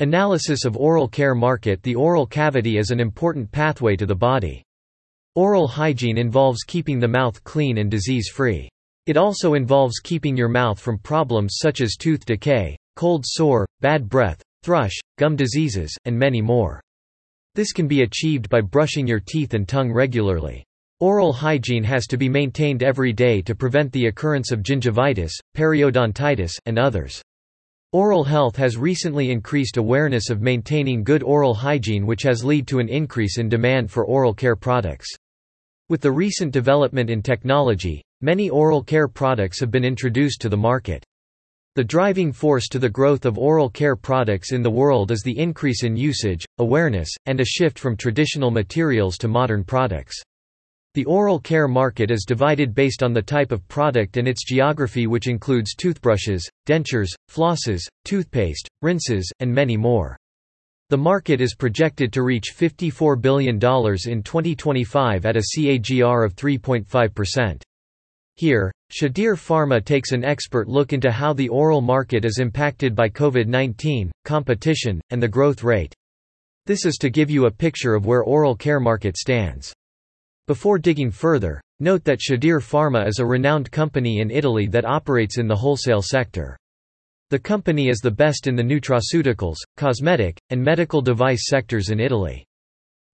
Analysis of oral care market The oral cavity is an important pathway to the body. Oral hygiene involves keeping the mouth clean and disease-free. It also involves keeping your mouth from problems such as tooth decay, cold sore, bad breath, thrush, gum diseases, and many more. This can be achieved by brushing your teeth and tongue regularly. Oral hygiene has to be maintained every day to prevent the occurrence of gingivitis, periodontitis, and others. Oral health has recently increased awareness of maintaining good oral hygiene which has led to an increase in demand for oral care products. With the recent development in technology, many oral care products have been introduced to the market. The driving force to the growth of oral care products in the world is the increase in usage, awareness, and a shift from traditional materials to modern products. The oral care market is divided based on the type of product and its geography which includes toothbrushes, dentures, flosses, toothpaste, rinses, and many more. The market is projected to reach $54 billion in 2025 at a CAGR of 3.5%. Here, Shedir Pharma takes an expert look into how the oral market is impacted by COVID-19, competition, and the growth rate. This is to give you a picture of where oral care market stands. Before digging further, note that Shedir Pharma is a renowned company in Italy that operates in the wholesale sector. The company is the best in the nutraceuticals, cosmetic, and medical device sectors in Italy.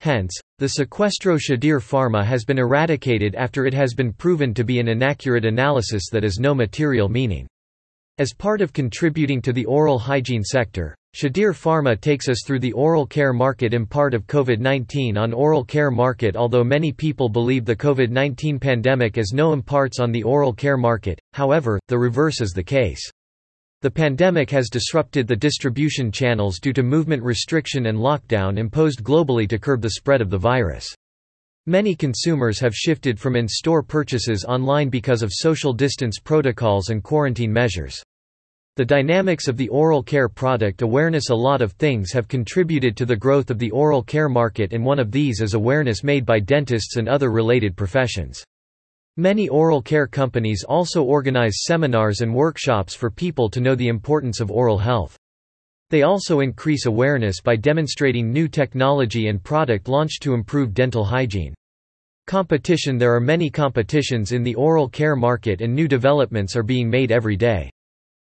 Hence, the Sequestro Shedir Pharma has been eradicated after it has been proven to be an inaccurate analysis that has no material meaning. As part of contributing to the oral hygiene sector, Shedir Pharma takes us through the oral care market impart of COVID-19 on oral care market Although many people believe the COVID-19 pandemic as no imparts on the oral care market, however, the reverse is the case. The pandemic has disrupted the distribution channels due to movement restriction and lockdown imposed globally to curb the spread of the virus. Many consumers have shifted from in-store purchases online because of social distance protocols and quarantine measures. The dynamics of the oral care product awareness A lot of things have contributed to the growth of the oral care market and one of these is awareness made by dentists and other related professions. Many oral care companies also organize seminars and workshops for people to know the importance of oral health. They also increase awareness by demonstrating new technology and product launch to improve dental hygiene. Competition There are many competitions in the oral care market and new developments are being made every day.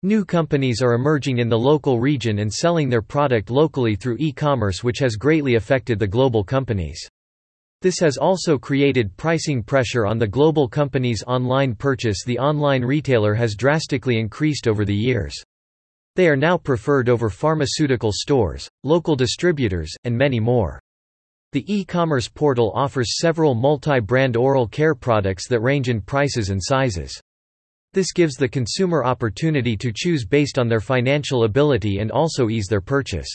New companies are emerging in the local region and selling their product locally through e-commerce which has greatly affected the global companies. This has also created pricing pressure on the global companies' online purchase The online retailer has drastically increased over the years. They are now preferred over pharmaceutical stores, local distributors, and many more. The e-commerce portal offers several multi-brand oral care products that range in prices and sizes. This gives the consumer opportunity to choose based on their financial ability and also ease their purchase.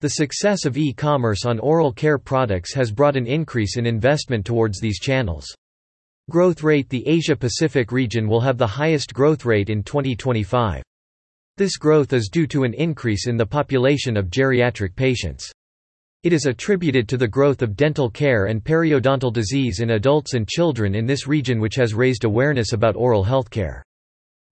The success of e-commerce on oral care products has brought an increase in investment towards these channels. Growth rate The Asia-Pacific region will have the highest growth rate in 2025. This growth is due to an increase in the population of geriatric patients. It is attributed to the growth of dental care and periodontal disease in adults and children in this region which has raised awareness about oral healthcare.